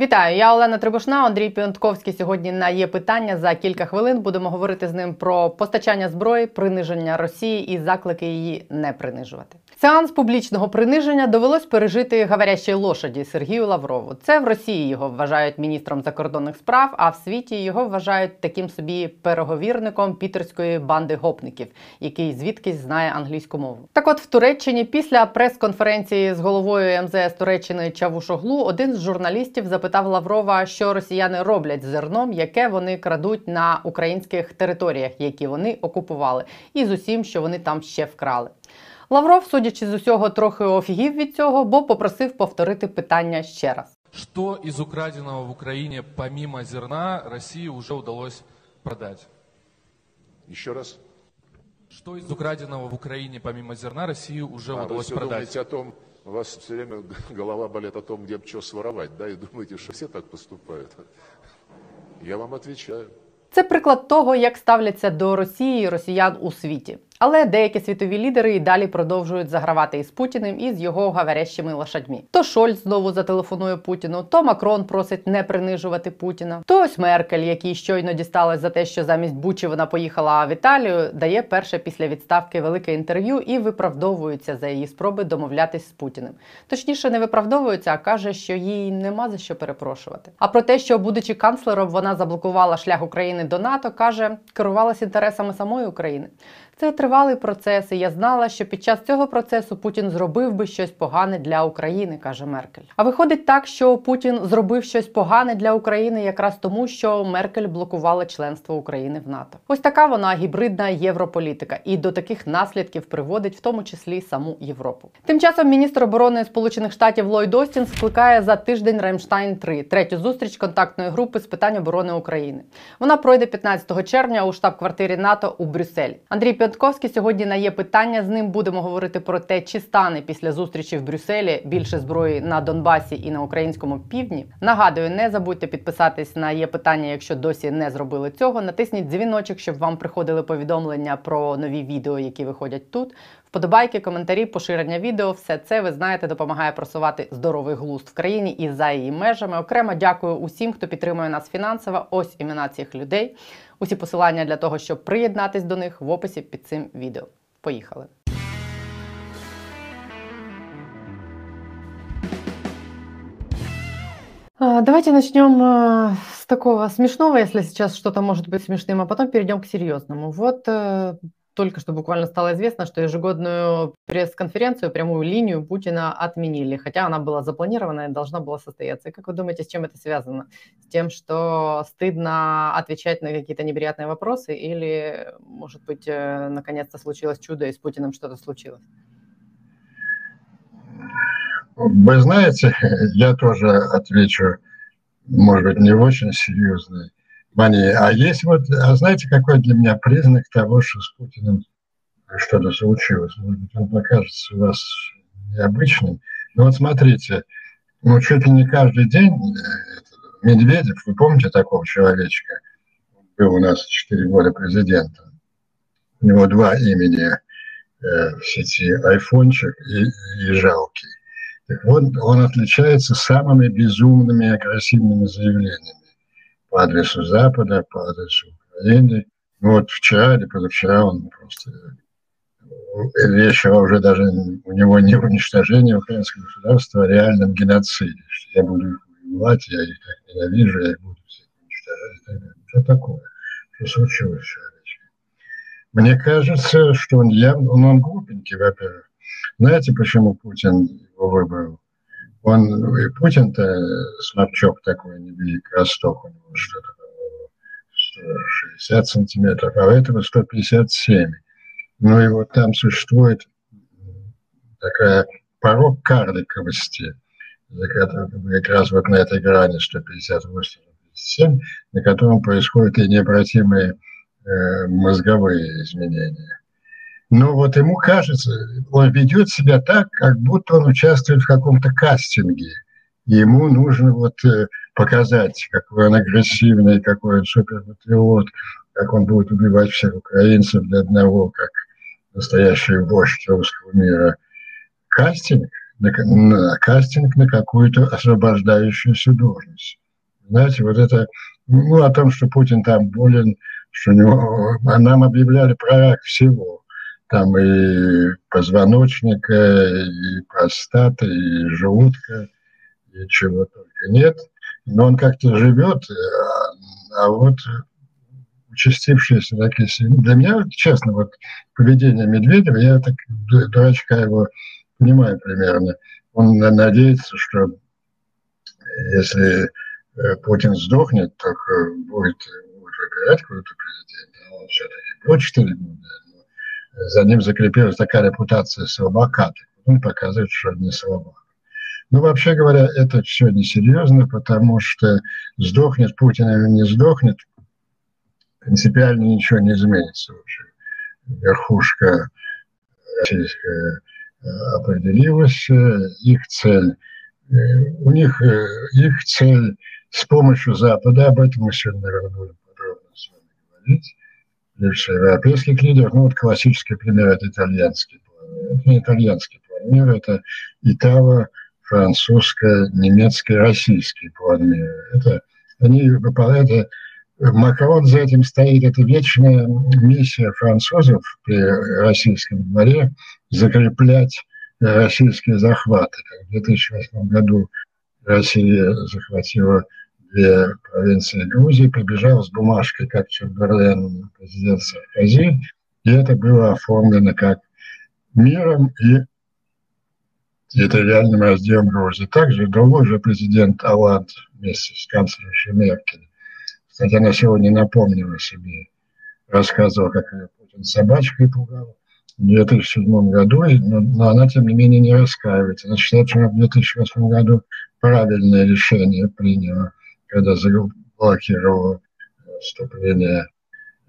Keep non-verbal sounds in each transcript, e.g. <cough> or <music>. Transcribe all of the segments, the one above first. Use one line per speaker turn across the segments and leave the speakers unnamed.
Вітаю, я Олена Трибушна, Андрій Піонтковський. Сьогодні на є питання за кілька хвилин. Будемо говорити з ним про постачання зброї, приниження Росії і заклики її не принижувати. Сеанс публічного приниження довелось пережити говорящій лошаді Сергію Лаврову. Це в Росії його вважають міністром закордонних справ, а в світі його вважають таким собі переговірником пітерської банди гопників, який звідкись знає англійську мову. Так, от в Туреччині після прес-конференції з головою МЗС Туреччини Чавушоглу один з журналістів запитав Лаврова, що росіяни роблять з зерном, яке вони крадуть на українських територіях, які вони окупували, і з усім, що вони там ще вкрали. Лавров, судячи з усього, трохи офігів від цього, бо попросив повторити питання ще раз.
Что из украденного в Украине, помимо зерна, России уже удалось продать?
Еще раз.
Что из украденного в Украине, помимо зерна, России уже
А,
удалось продать?
о том, у вас все время <laughs> голова болит о том, где бы что своровать, да, и думаете, что все так поступают. Я вам отвечаю.
Це приклад того, як ставляться до Росії і росіян у світі. Але деякі світові лідери і далі продовжують загравати із Путіним і з його говорящими лошадьми. То Шольц знову зателефонує Путіну, то Макрон просить не принижувати Путіна. То ось Меркель, який щойно дісталась за те, що замість Бучі вона поїхала в Італію, дає перше після відставки велике інтерв'ю і виправдовується за її спроби домовлятись з Путіним. Точніше, не виправдовується, а каже, що їй нема за що перепрошувати. А про те, що, будучи канцлером, вона заблокувала шлях України до НАТО, каже, керувалась інтересами самої України. Це тривалий процес, і я знала, що під час цього процесу Путін зробив би щось погане для України, каже Меркель. А виходить так, що Путін зробив щось погане для України якраз тому, що Меркель блокувала членство України в НАТО. Ось така вона гібридна європолітика, і до таких наслідків приводить в тому числі саму Європу. Тим часом міністр оборони Сполучених Штатів Ллойд Остін скликає за тиждень Рамштайн 3 третю зустріч контактної групи з питань оборони України. Вона пройде 15 червня у штаб-квартирі НАТО у Брюсселі. Андрій П'ятковський сьогодні на є питання. З ним будемо говорити про те, чи стане після зустрічі в Брюсселі більше зброї на Донбасі і на українському півдні. Нагадую, не забудьте підписатись на є питання, якщо досі не зробили цього. Натисніть дзвіночок, щоб вам приходили повідомлення про нові відео, які виходять тут. Вподобайки, коментарі, поширення відео все це ви знаєте допомагає просувати здоровий глузд в країні і за її межами. Окремо дякую усім, хто підтримує нас фінансово. Ось імена цих людей. Усі посилання для того, щоб приєднатись до них в описі під цим відео. Поїхали. А, Давайте начнем а, с такого смешного, если сейчас что-то может быть смешным, а потом перейдем к серьезному. Вот э, только что буквально стало известно, что ежегодную пресс-конференцию, прямую линию Путина отменили, хотя она была запланирована и должна была состояться. И как вы думаете, с чем это связано? С тем, что стыдно отвечать на какие-то неприятные вопросы или, может быть, э, наконец-то случилось чудо и с Путиным что-то случилось?
Вы знаете, я тоже отвечу, может быть, не очень серьезной манере. А есть вот, а знаете, какой для меня признак того, что с Путиным что-то случилось? Может быть, он покажется у вас необычным. Но вот смотрите, ну, чуть ли не каждый день э, Медведев, вы помните такого человечка? Был у нас 4 года президентом. У него два имени э, в сети, айфончик и, и жалкий. Так вот, он отличается самыми безумными агрессивными заявлениями по адресу Запада, по адресу Украины. Ну вот вчера или позавчера он просто... Речь уже даже у него не уничтожение украинского государства, а реальном геноциде. Что я буду воевать, я их так ненавижу, я их буду всех уничтожать. Что такое? Что случилось человечек? Мне кажется, что он явно... Он глупенький, во-первых. Знаете, почему Путин его выбрал? Он, и Путин-то сморчок такой невелик, росток у него что-то 160 сантиметров, а у этого 157. Ну и вот там существует такая порог карликовости, как раз вот на этой грани 158-157, на котором происходят и необратимые э, мозговые изменения. Но вот ему кажется, он ведет себя так, как будто он участвует в каком-то кастинге. Ему нужно вот показать, какой он агрессивный, какой он суперпатриот, как он будет убивать всех украинцев для одного, как настоящий вождь русского мира. Кастинг? на, на кастинг на какую-то освобождающуюся должность. Знаете, вот это, ну, о том, что Путин там болен, что у него, а нам объявляли про рак всего. Там и позвоночника, и простаты, и желудка, и чего только нет. Но он как-то живет, а, а вот участившиеся такие... Для меня, честно, вот поведение Медведева, я так дурачка его понимаю примерно. Он надеется, что если э, Путин сдохнет, э, будет, будет выбирать какого-то президента. А он все-таки будет 4 года. За ним закрепилась такая репутация слабака. Он показывает, что не слабак. Ну, вообще говоря, это все несерьезно, потому что сдохнет Путин или не сдохнет, принципиально ничего не изменится. Вообще. Верхушка э, определилась, их цель, э, у них э, их цель с помощью Запада, об этом мы сегодня, наверное, будем подробно с вами говорить, лишь европейских лидеров, ну вот классический пример это итальянский план, это не итальянский план мира, это итало французско-немецкий, российский план мира. Это они выполняют Макрон за этим стоит. Это вечная миссия французов при российском дворе закреплять российские захваты. в 2008 году Россия захватила две провинции Грузии, побежала с бумажкой, как Чемберлен, президент Саркози, и это было оформлено как миром и территориальным разделом Грузии. Также другой же президент Аланд вместе с канцлером Меркель кстати, она сегодня напомнила себе, рассказывала, как ее Путин собачкой пугал в 2007 году, но, но она, тем не менее, не раскаивается. Она считает, что в 2008 году правильное решение приняла, когда заблокировала вступление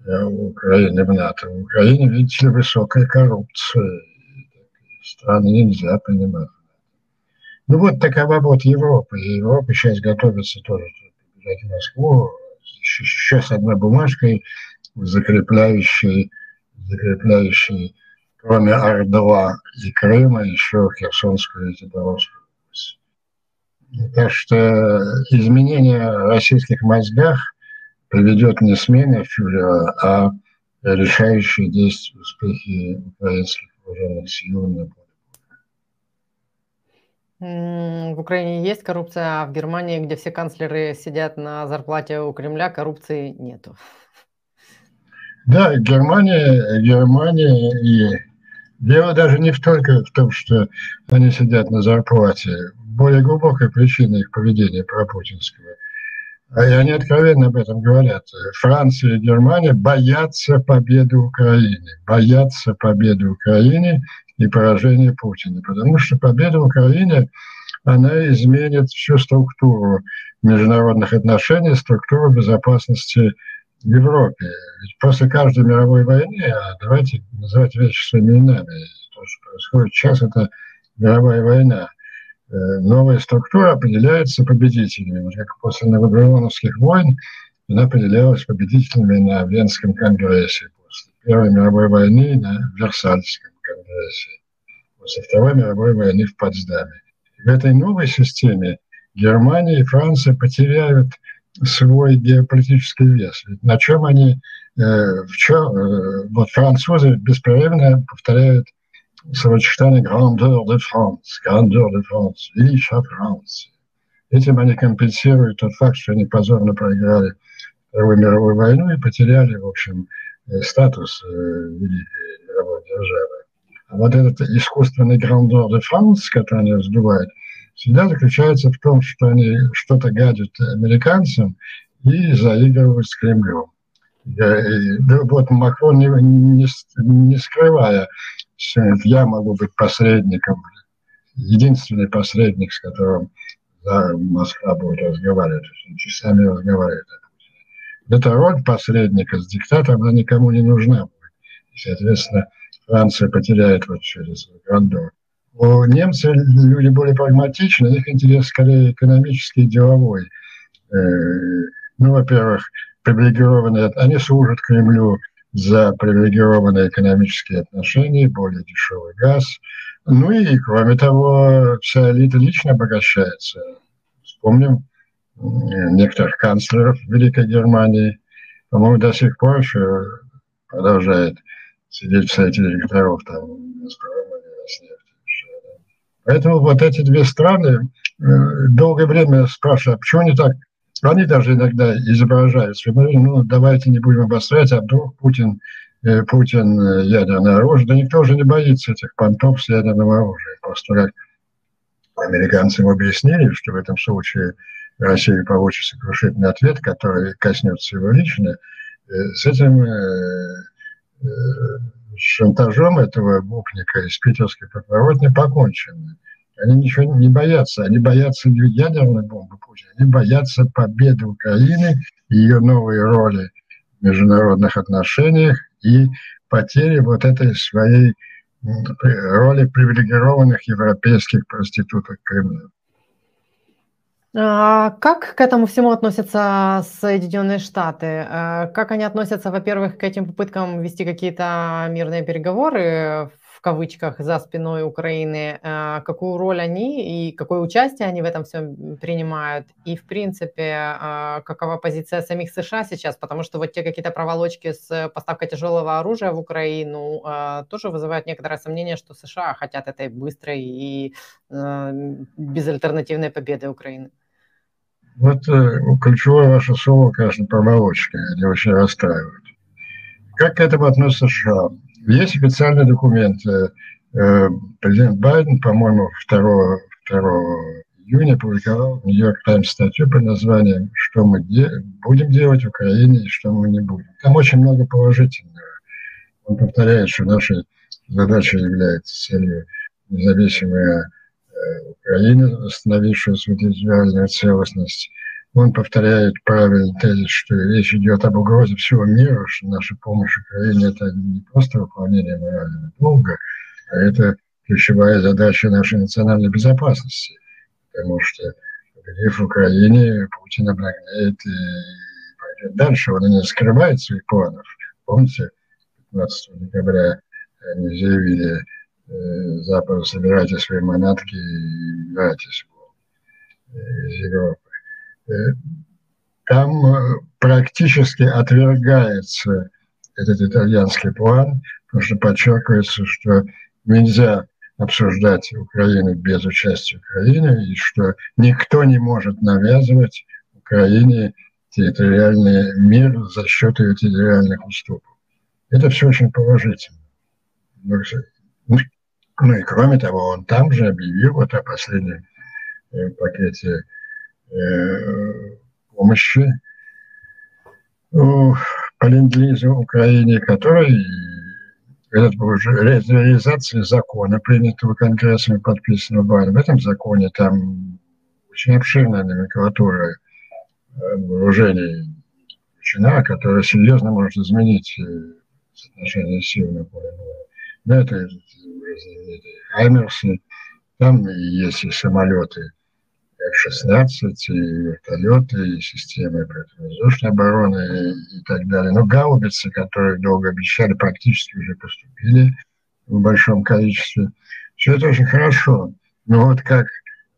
э, Украины в НАТО. В Украине, видите ли, высокая коррупция. Страны нельзя принимать. Ну вот такова вот Европа. И Европа сейчас готовится тоже побежать в Москву, еще с одной бумажкой, закрепляющей, закрепляющей кроме Ар-2 и Крыма, еще Херсонскую и Запорожскую. Так что изменение в российских мозгах приведет не смене фюрера, а решающие действия успехи украинских вооруженных сил на поле
в Украине есть коррупция, а в Германии, где все канцлеры сидят на зарплате у Кремля, коррупции нету.
Да, Германия, Германия и дело даже не только в том, что они сидят на зарплате. Более глубокая причина их поведения пропутинского. И они откровенно об этом говорят. Франция и Германия боятся победы Украины. Боятся победы Украины и поражение Путина. Потому что победа в Украине, она изменит всю структуру международных отношений, структуру безопасности в Европе. Ведь после каждой мировой войны, а давайте называть вещи своими именами, то, что происходит сейчас, это мировая война. Э, новая структура определяется победителями. Как после Наполеоновских войн она определялась победителями на Венском конгрессе, после Первой мировой войны на Версальском Конгрессе, после Второй мировой войны в Потсдаме. В этой новой системе Германия и Франция потеряют свой геополитический вес. Ведь на чем они, э, в чем, э, вот французы беспрерывно повторяют словосочетание «grandeur de France», «grandeur de France», «величие Франции». Этим они компенсируют тот факт, что они позорно проиграли Вторую мировую войну и потеряли, в общем, э, статус великой мировой державы. А вот этот искусственный грандор де Франс, который они раздувают, всегда заключается в том, что они что-то гадят американцам и заигрывают с Кремлем. Да, вот Макрон, не, не, не скрывая, я могу быть посредником, единственный посредник, с которым да, Москва будет разговаривать, часами разговаривает Эта роль посредника с диктатором, она никому не нужна. И, соответственно, Франция потеряет вот через Грандор. У немцы люди более прагматичны, их интерес скорее экономический и деловой. Э, ну, во-первых, привилегированные, они служат Кремлю за привилегированные экономические отношения, более дешевый газ, Ну и, кроме того, вся элита лично обогащается. Вспомним некоторых канцлеров Великой Германии. По-моему, до сих пор еще продолжает сидеть в совете директоров там, Поэтому вот эти две страны э, долгое время спрашивают, а почему они так они даже иногда изображают, что ну, давайте не будем обострять, а вдруг Путин, э, Путин э, ядерное оружие. Да никто уже не боится этих понтов с ядерным оружием. Просто как американцы ему объяснили, что в этом случае Россия получит сокрушительный ответ, который коснется его лично, э, с этим э, э, шантажом этого букника из питерской подворотни покончено. Они ничего не боятся. Они боятся ядерной бомбы Они боятся победы Украины, ее новой роли в международных отношениях и потери вот этой своей роли привилегированных европейских проституток Кремля.
А как к этому всему относятся Соединенные Штаты? Э, как они относятся, во-первых, к этим попыткам вести какие-то мирные переговоры в кавычках за спиной Украины, э, какую роль они и какое участие они в этом всем принимают, и, в принципе, э, какова позиция самих США сейчас, потому что вот те какие-то проволочки с поставкой тяжелого оружия в Украину э, тоже вызывают некоторое сомнение, что США хотят этой быстрой и безальтернативной победы Украины.
Вот ключевое ваше слово, конечно, проволочки, они очень расстраивают. Как к этому относятся США? Есть официальный документ. Э, э, президент Байден, по-моему, 2, 2 июня опубликовал в Нью-Йорк Таймс статью под названием «Что мы де- будем делать в Украине и что мы не будем». Там очень много положительного. Он повторяет, что нашей задачей является целью независимой э, Украины, восстановившая свою территориальную целостность, он повторяет правильный тезис, что речь идет об угрозе всего мира, что наша помощь Украине – это не просто выполнение морального долга, а это ключевая задача нашей национальной безопасности. Потому что, победив в Украине, Путин обнаглеет и пойдет дальше. Он не скрывает своих планов. Помните, 15 декабря они заявили э, Западу, собирайте свои манатки и играйтесь из Европы. Там э, практически отвергается этот итальянский план, потому что подчеркивается, что нельзя обсуждать Украину без участия Украины, и что никто не может навязывать Украине территориальный мир за счет ее территориальных уступов. Это все очень положительно. Ну и кроме того, он там же объявил вот о последнем э, пакете помощи по ленд-лизу Украине, который этот был уже реализация закона, принятого Конгрессом и подписанного Байденом. В этом законе там очень обширная номенклатура э, вооружений включена, которая серьезно может изменить э, соотношение сил на поле боя. Но это Хаймерсы, там есть и самолеты F-16, и вертолеты, и системы противовоздушной обороны и, и так далее. Но гаубицы, которые долго обещали, практически уже поступили в большом количестве. Все это очень хорошо. Но вот как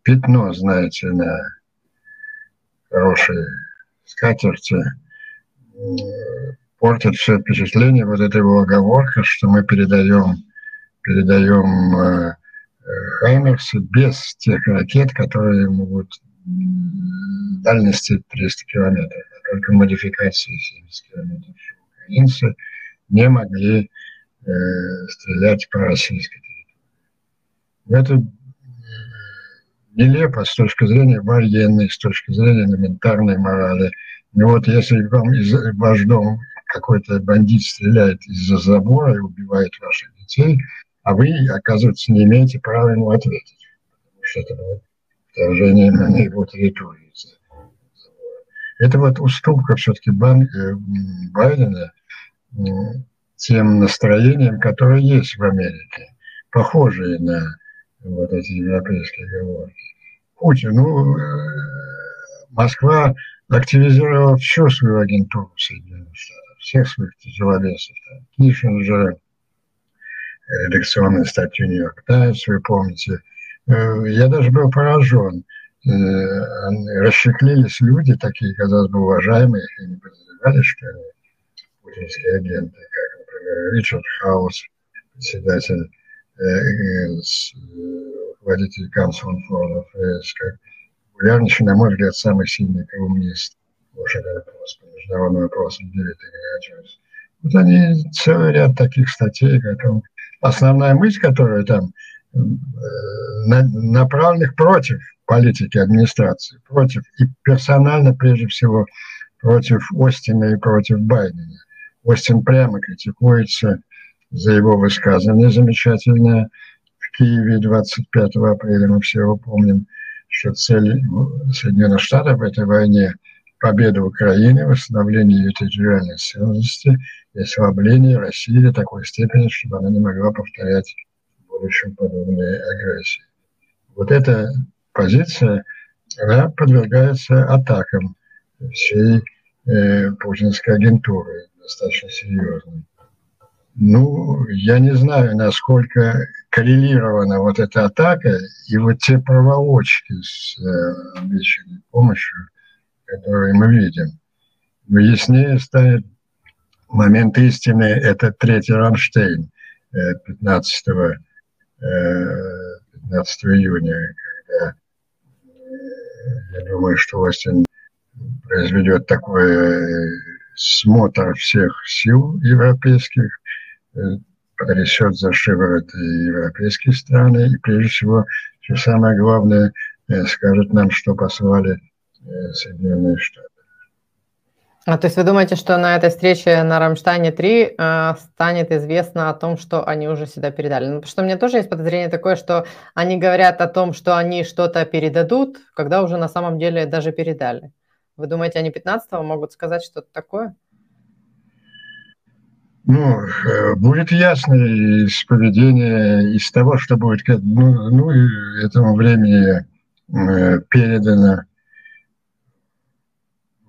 пятно, знаете, на хорошей скатерти портит все впечатление вот этой его оговорка, что мы передаем, передаем э, Хаймерсы без тех ракет, которые могут дальности 300 километров, а только модификации 70 километров. Украинцы не могли э, стрелять по российской территории. Это нелепо с точки зрения военной, с точки зрения элементарной морали. Ну вот если вам из ваш дом какой-то бандит стреляет из-за забора и убивает ваших детей – а вы, оказывается, не имеете права ему ответить, потому что это было вторжение на его территорию. Это вот уступка все-таки э, Байдена тем настроением, которое есть в Америке, похожие на вот эти европейские говорки. Путин, ну, э, Москва активизировала всю свою агентуру Соединенных Штатов, всех своих тяжеловесов, Кишинджера, редакционную статью «Нью-Йорк Таймс», вы помните. Я даже был поражен. Расщеклились люди, такие, казалось бы, уважаемые, их не подозревали, что они путинские агенты, как, например, Ричард Хаус, председатель руководитель Council Affairs, как популярнейший, на мой взгляд, самый сильный Washington Post по международным вопросам Дэвид. Вот они целый ряд таких статей, как он, основная мысль, которая там э, направленных против политики администрации, против и персонально прежде всего против Остина и против Байдена. Остин прямо критикуется за его высказывание замечательное в Киеве 25 апреля, мы все его помним, что цель Соединенных Штатов в этой войне – победа Украины, восстановление ее территориальной целостности и ослабление России до такой степени, чтобы она не могла повторять в будущем подобные агрессии. Вот эта позиция, она подвергается атакам всей э, путинской агентуры, достаточно серьезной. Ну, я не знаю, насколько коррелирована вот эта атака и вот те проволочки с э, обещанной помощью которые мы видим. Яснее станет момент истины – это третий Рамштейн 15, э, 15 э, июня, когда э, я думаю, что Остин произведет такой смотр всех сил европейских, потрясет за шиворот и европейские страны, и прежде всего, что самое главное, скажет нам, что послали Соединенные Штаты.
А, то есть вы думаете, что на этой встрече на Рамштайне-3 э, станет известно о том, что они уже сюда передали? Ну, потому что у меня тоже есть подозрение такое, что они говорят о том, что они что-то передадут, когда уже на самом деле даже передали. Вы думаете, они 15-го могут сказать что-то такое?
Ну, э, будет ясно из поведения, из того, что будет ну, ну, этому времени э, передано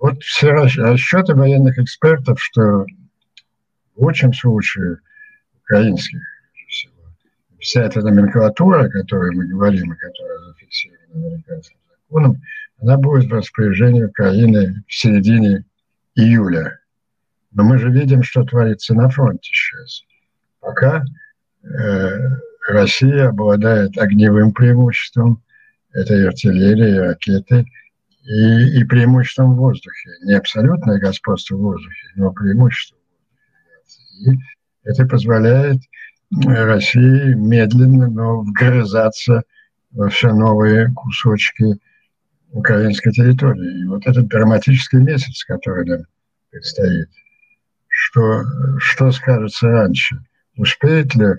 вот все расчеты военных экспертов, что в лучшем случае украинских, всего, вся эта номенклатура, о которой мы говорим, и которая зафиксирована американским законом, она будет в распоряжении Украины в середине июля. Но мы же видим, что творится на фронте сейчас. Пока э, Россия обладает огневым преимуществом, это и артиллерия, и ракеты – и, и преимуществом в воздухе. Не абсолютное господство в воздухе, но преимущество в воздухе. И это позволяет России медленно, но вгрызаться во все новые кусочки украинской территории. И вот этот драматический месяц, который нам предстоит, что, что скажется раньше? Успеет ли,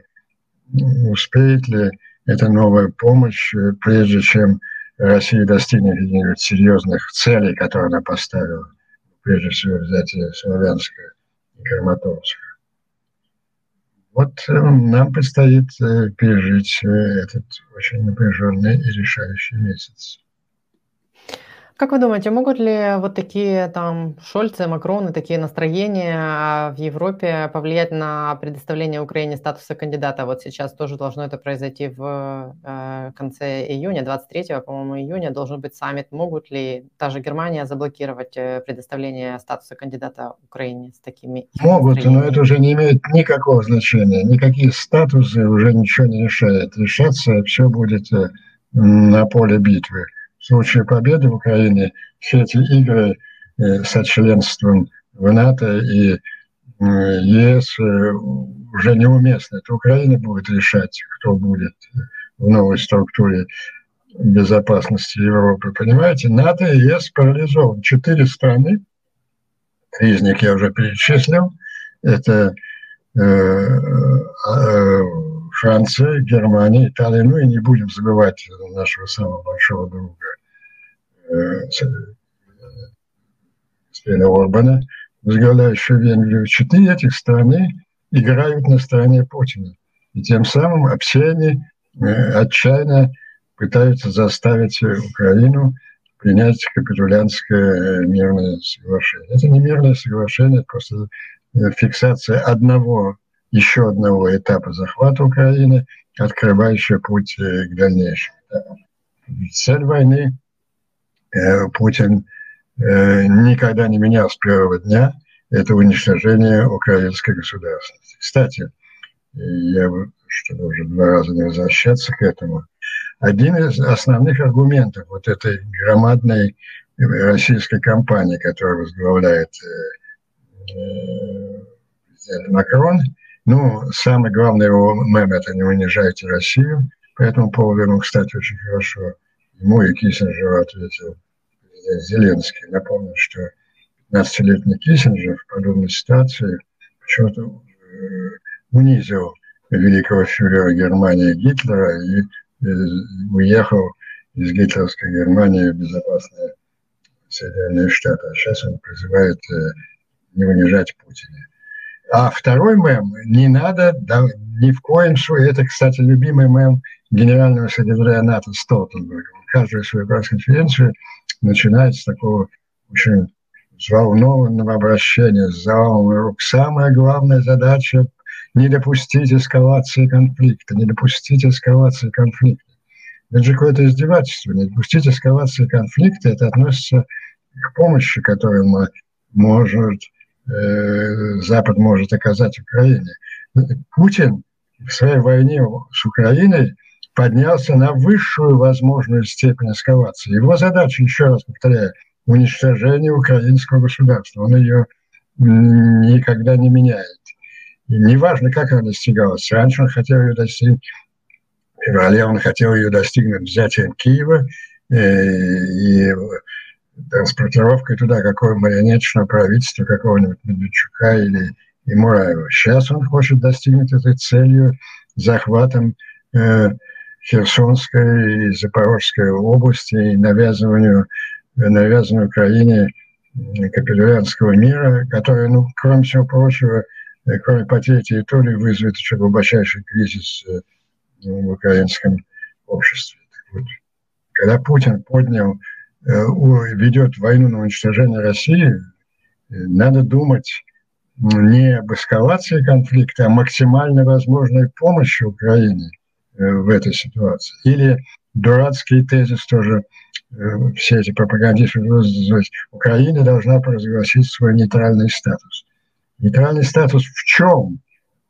успеет ли эта новая помощь, прежде чем Россия достигнет серьезных целей, которые она поставила, прежде всего взятие Славянска и Краматорска. Вот э, нам предстоит э, пережить э, этот очень напряженный и решающий месяц.
Как вы думаете, могут ли вот такие там Шольцы, Макроны, такие настроения а, в Европе повлиять на предоставление Украине статуса кандидата? Вот сейчас тоже должно это произойти в э, конце июня, 23 по-моему, июня должен быть саммит. Могут ли та же Германия заблокировать э, предоставление статуса кандидата Украине с такими
Могут, но это уже не имеет никакого значения. Никакие статусы уже ничего не решают. Решаться все будет э, на поле битвы в случае победы в Украине все эти игры э, со членством в НАТО и э, ЕС э, уже неуместны. Это Украина будет решать, кто будет в новой структуре безопасности Европы. Понимаете, НАТО и ЕС парализован. Четыре страны, три из них я уже перечислил, это Франция, Германия, Италия, ну и не будем забывать нашего самого большого друга господина Орбана, возглавляющего Венгрию. Четыре этих страны играют на стороне Путина. И тем самым общение отчаянно пытаются заставить Украину принять капитулянское мирное соглашение. Это не мирное соглашение, это просто фиксация одного еще одного этапа захвата Украины, открывающего путь э, к дальнейшему. Цель войны Путин никогда не менял с первого дня – это уничтожение украинской государственности. Кстати, я, чтобы уже два раза не возвращаться к этому, один из основных аргументов вот этой громадной российской кампании, которую возглавляет президент Макрон, ну, самый главный его мем – это «не унижайте Россию». По этому поводу ему, кстати, очень хорошо ему и Киссинджеру ответил Зеленский. Напомню, что 15-летний Киссинджер в подобной ситуации почему-то э, унизил великого фюрера Германии Гитлера и уехал из гитлеровской Германии в безопасные Соединенные Штаты. А сейчас он призывает э, не унижать Путина. А второй мем не надо, да, ни в коем случае, это, кстати, любимый мем генерального секретаря НАТО Столтенберга. Каждую свою пресс-конференцию начинает с такого очень взволнованного обращения с залом рук. Самая главная задача – не допустить эскалации конфликта, не допустить эскалации конфликта. Это же какое-то издевательство. Не допустить эскалации конфликта – это относится к помощи, которую мы может Э, Запад может оказать Украине. Путин в своей войне с Украиной поднялся на высшую возможную степень эскалации. Его задача, еще раз повторяю, уничтожение украинского государства. Он ее никогда не меняет. И неважно, как она достигалась. Раньше он хотел ее достигнуть, в феврале он хотел ее достигнуть взятием Киева, э, и транспортировкой туда какого марионеточного правительства, какого-нибудь Медведчука или и Мураева. Сейчас он хочет достигнуть этой целью захватом э, Херсонской и Запорожской области и навязыванию, навязыванию Украине капитулянского мира, который, ну, кроме всего прочего, э, кроме потери территории, вызовет еще глубочайший кризис э, в украинском обществе. Вот. Когда Путин поднял Э, ведет войну на уничтожение России, надо думать не об эскалации конфликта, а максимально возможной помощи Украине в этой ситуации. Или дурацкий тезис тоже все эти пропагандисты Украина должна провозгласить свой нейтральный статус. Нейтральный статус в чем?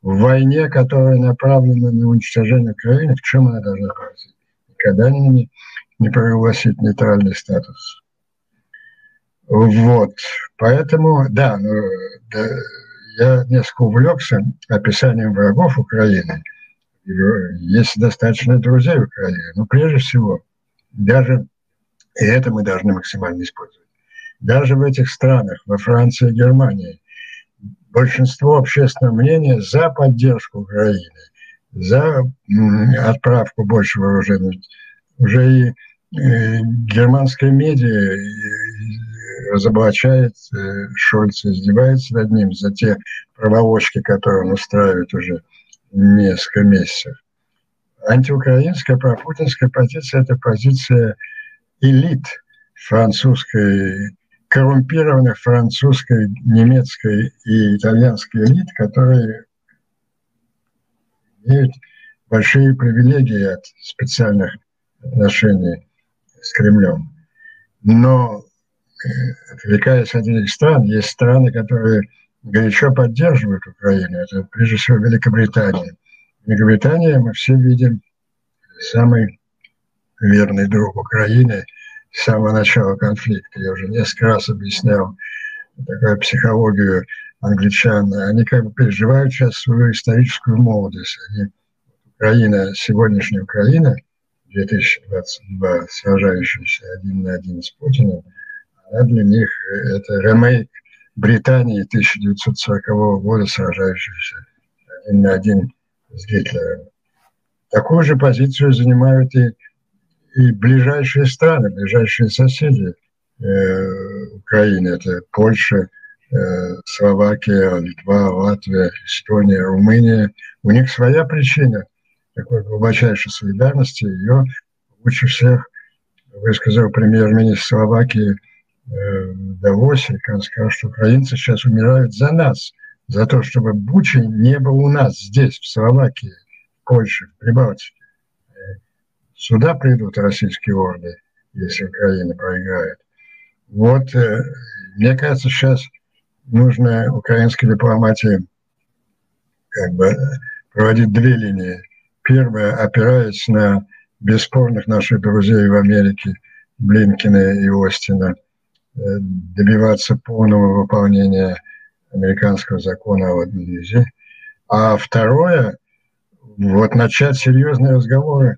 В войне, которая направлена на уничтожение Украины, в чем она должна провозгласить? Никогда не не прогласить нейтральный статус. Вот, поэтому, да, ну, да, я несколько увлекся описанием врагов Украины. Есть достаточно друзей Украины, но прежде всего, даже, и это мы должны максимально использовать, даже в этих странах, во Франции и Германии, большинство общественного мнения за поддержку Украины, за отправку больше вооружений. Уже и э, германская медиа э, разоблачает э, Шольца, издевается над ним за те проволочки, которые он устраивает уже несколько месяцев. Антиукраинская пропутинская позиция – это позиция элит французской, коррумпированных французской, немецкой и итальянской элит, которые имеют большие привилегии от специальных отношений с Кремлем. Но, э, отвлекаясь от этих стран, есть страны, которые горячо поддерживают Украину. Это прежде всего Великобритания. Великобритания, мы все видим, самый верный друг Украины с самого начала конфликта. Я уже несколько раз объяснял такую психологию англичан. Они как бы переживают сейчас свою историческую молодость. Они, Украина, сегодняшняя Украина – 2022 сражающаяся один на один с Путиным, а для них это ремейк Британии 1940 года, сражающейся один на один с Гитлером. Такую же позицию занимают и, и ближайшие страны, ближайшие соседи э, Украины. Это Польша, э, Словакия, Литва, Латвия, Эстония, Румыния. У них своя причина – такой глубочайшей солидарности. Ее лучше всех высказал премьер-министр Словакии э, Давосе, он сказал, что украинцы сейчас умирают за нас, за то, чтобы Бучи не был у нас здесь, в Словакии, в Польше, в Прибалтике. Сюда придут российские орды, если Украина проиграет. Вот, э, мне кажется, сейчас нужно украинской дипломатии как бы проводить две линии. Первая, опираясь на бесспорных наших друзей в Америке, Блинкина и Остина, э, добиваться полного выполнения американского закона об админизме. А второе, вот начать серьезные разговоры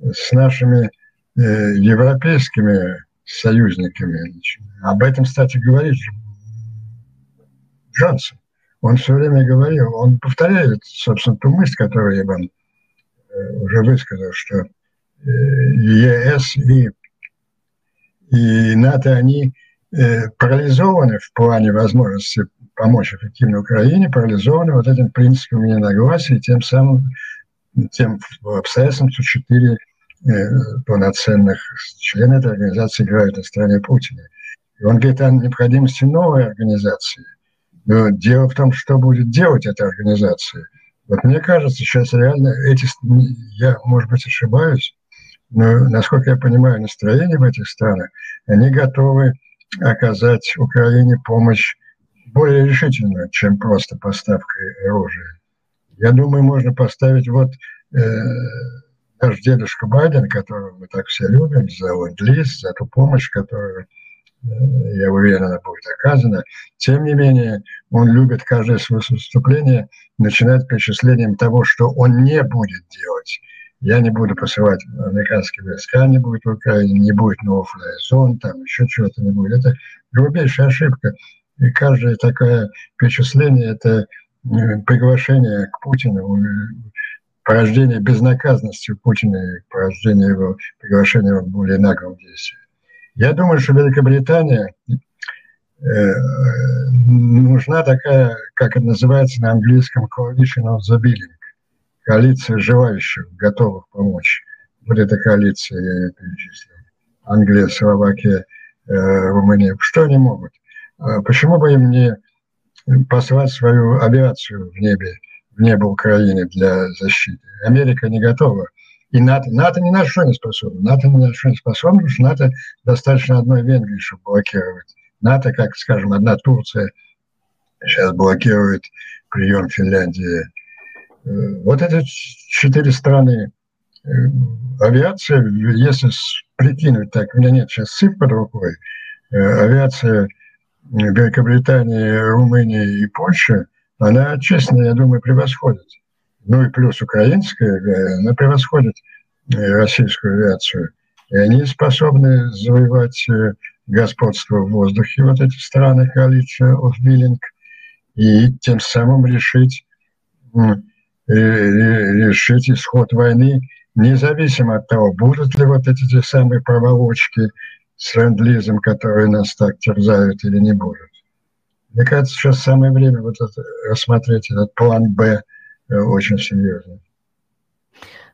с нашими э, европейскими союзниками. Об этом, кстати, говорит Джонсон. Он все время говорил, он повторяет, собственно, ту мысль, которую я вам э, уже высказал, что э, ЕС и, и НАТО, они парализованы в плане возможности помочь эффективно Украине, парализованы вот этим принципом ненагласия и тем самым тем обстоятельством, что четыре полноценных члена этой организации играют на стороне Путина. И он говорит о необходимости новой организации – но дело в том, что будет делать эта организация. Вот мне кажется, сейчас реально эти, я, может быть, ошибаюсь, но, насколько я понимаю, настроение в этих странах, они готовы оказать Украине помощь более решительную, чем просто поставкой оружия. Я думаю, можно поставить вот э, наш дедушка Байден, которого мы так все любим, за ленд-лиз, за ту помощь, которую я уверен, она будет оказана. Тем не менее, он любит каждое свое выступление начинать перечислением того, что он не будет делать. Я не буду посылать американские войска, не будет в Украине, не будет новых зон, там еще чего-то не будет. Это грубейшая ошибка. И каждое такое перечисление – это э, приглашение к Путину, порождение безнаказанности Путина, порождение его, приглашение его к более наглым действиям. Я думаю, что Великобритания э, нужна такая, как это называется на английском, coalition of the willing, коалиция желающих, готовых помочь. Вот эта коалиция, я ее перечислил. Англия, Словакия, э, Румыния. Что они могут? А почему бы им не послать свою авиацию в небе, в небо Украины для защиты? Америка не готова и НАТО, НАТО ни на что не способно. НАТО ни на что не способно, потому что НАТО достаточно одной Венгрии, чтобы блокировать. НАТО, как, скажем, одна Турция сейчас блокирует прием Финляндии. Э, вот эти четыре страны э, авиация, если прикинуть так, у меня нет сейчас цифр под рукой, э, авиация Великобритании, Румынии и Польши, она, честно, я думаю, превосходит ну и плюс украинская, она превосходит российскую авиацию. И они способны завоевать господство в воздухе, вот эти страны коалиция of и тем самым решить, решить исход войны, независимо от того, будут ли вот эти те самые проволочки с ленд которые нас так терзают, или не будут. Мне кажется, сейчас самое время вот это, рассмотреть этот план «Б», Э, очень серьезно.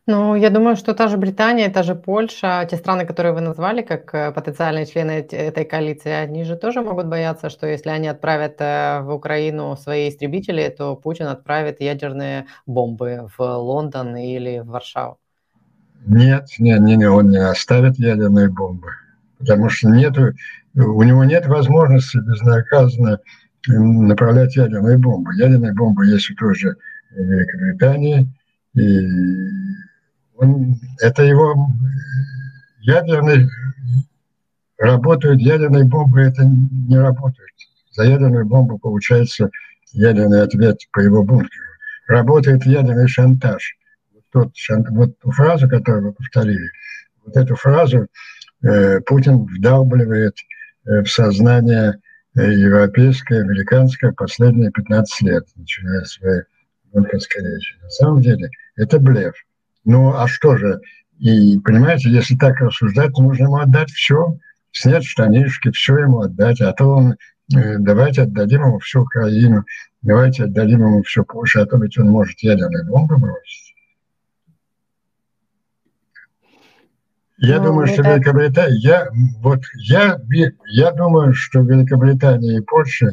Ну, я думаю, что та же Британия, та же Польша, те страны, которые вы назвали как э, потенциальные члены этой коалиции, они же тоже могут бояться, что если они отправят э, в Украину свои истребители, то Путин отправит ядерные бомбы в Лондон или в Варшаву.
Нет, нет, нет, он не оставит ядерные бомбы, потому что нету, у него нет возможности безнаказанно направлять ядерные бомбы. Ядерные бомбы есть у той же Великобритании. И он, это его ядерный работают ядерные бомбы, это не работает. За ядерную бомбу получается ядерный ответ по его бункеру. Работает ядерный шантаж. Вот, тот, вот ту фразу, которую вы повторили, вот эту фразу э, Путин вдалбливает э, в сознание э, европейское, американское последние 15 лет, начиная с своей банковской речи. На самом деле это блеф. Ну а что же? И понимаете, если так рассуждать, нужно ему отдать все, снять штанишки, все ему отдать, а то он э, давайте отдадим ему всю Украину, давайте отдадим ему все Польшу, а то ведь он может ядерные бомбы бросить. Я ну, думаю, что это... Великобритания, я, вот, я, я думаю, что Великобритания и Польша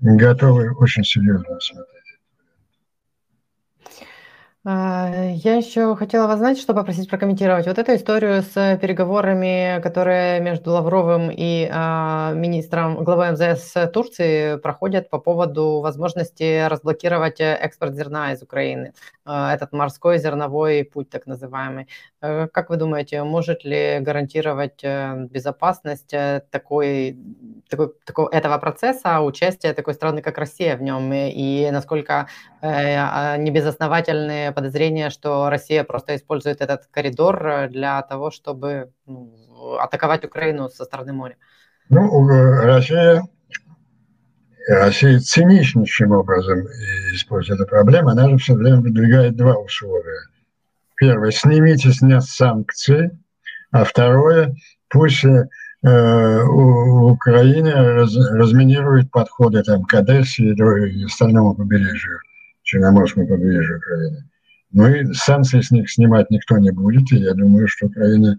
готовы очень серьезно смотреть.
А, я еще хотела вас, знаете, что попросить прокомментировать? Вот эту историю с переговорами, которые между Лавровым и а, министром, главой МЗС Турции проходят по поводу возможности разблокировать экспорт зерна из Украины. А, этот морской зерновой путь, так называемый. А, как вы думаете, может ли гарантировать э, безопасность э, такой, такой, такой, этого процесса, участие такой страны, как Россия в нем? И насколько э, небезосновательные подозрение, что Россия просто использует этот коридор э, для того, чтобы ну, атаковать Украину со стороны моря?
Ну, Россия, Россия циничнейшим образом использует эту проблему. Она же все время выдвигает два условия. Первое, снимите с нас санкции, а второе, пусть э, у Украины раз, разминирует подходы там, к Одессе и, и остальному побережью, Черноморскому побережью Украины. Ну и санкции с них снимать никто не будет, и я думаю, что Украина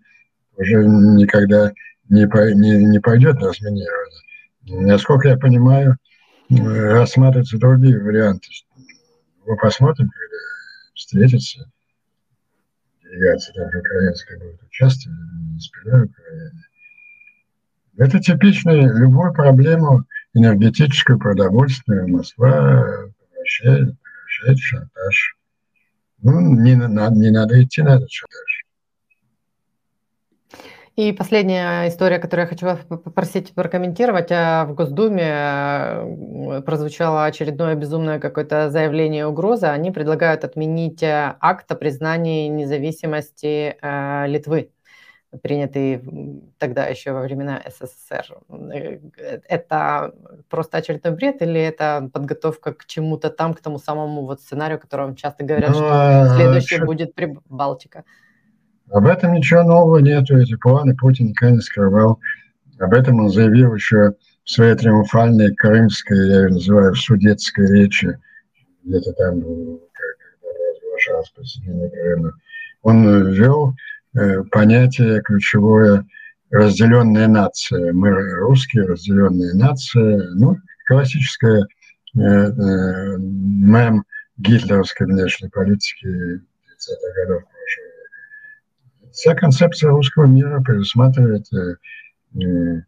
уже никогда не, по, не, не пойдет на разминирование. Насколько я понимаю, рассматриваются другие варианты. Мы посмотрим, когда встретятся. Делегация также украинская будет участвовать, спиной Украины. Это типично любую проблему энергетическую, продовольственную Москва превращает, в шантаж. Ну, не, не надо идти на этот дальше.
И последняя история, которую я хочу вас попросить прокомментировать. А, в Госдуме э, прозвучало очередное безумное какое-то заявление угрозы. Они предлагают отменить э, акт о признании независимости э, Литвы принятый тогда еще во времена СССР. Э, это просто очередной бред или это подготовка к чему-то там, к тому самому вот сценарию, котором часто говорят, что а, следующий будет Балтика?
Об этом ничего нового нету. Эти планы Путин никогда не скрывал. Об этом он заявил еще в своей триумфальной крымской, я ее называю, судетской речи, где-то там, когда разглашалось присоединение Крыма. Он ввел Э, понятие ключевое разделенная нация. Мы русские, разделенная нация. Ну, классическая э, э, мем гитлеровской внешней политики 30-х годов. Вся концепция русского мира предусматривает э, э,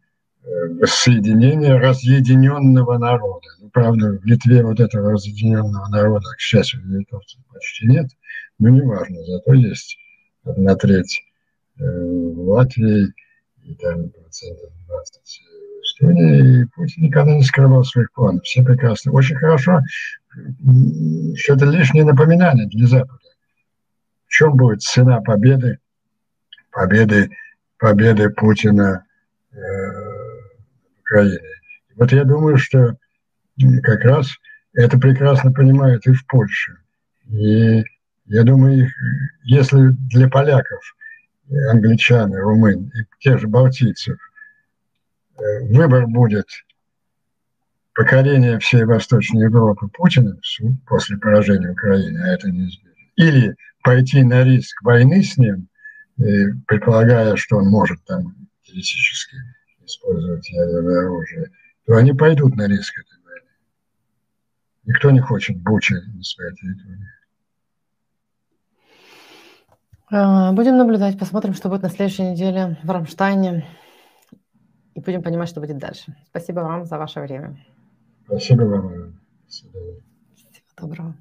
соединение разъединенного народа. Ну, правда, в Литве вот этого разъединенного народа, к счастью, литовцев почти нет, но неважно, зато есть на треть э, в Латвии и там процентов 20 в Эстонии. И Путин никогда не скрывал своих планов. Все прекрасно. Очень хорошо, что это лишнее напоминание для Запада. В чем будет цена победы, победы, победы Путина э, в Украине? Вот я думаю, что как раз это прекрасно понимают и в Польше. И я думаю, если для поляков, англичан, румын и тех же балтийцев э, выбор будет покорение всей Восточной Европы Путиным после поражения Украины, а это неизбежно, или пойти на риск войны с ним, предполагая, что он может там теоретически использовать ядерное оружие, то они пойдут на риск этой войны. Никто не хочет Бучи на своей территории.
А, будем наблюдать, посмотрим, что будет на следующей неделе в Рамштайне. И будем понимать, что будет дальше. Спасибо вам за ваше время.
Спасибо вам. Всего
доброго.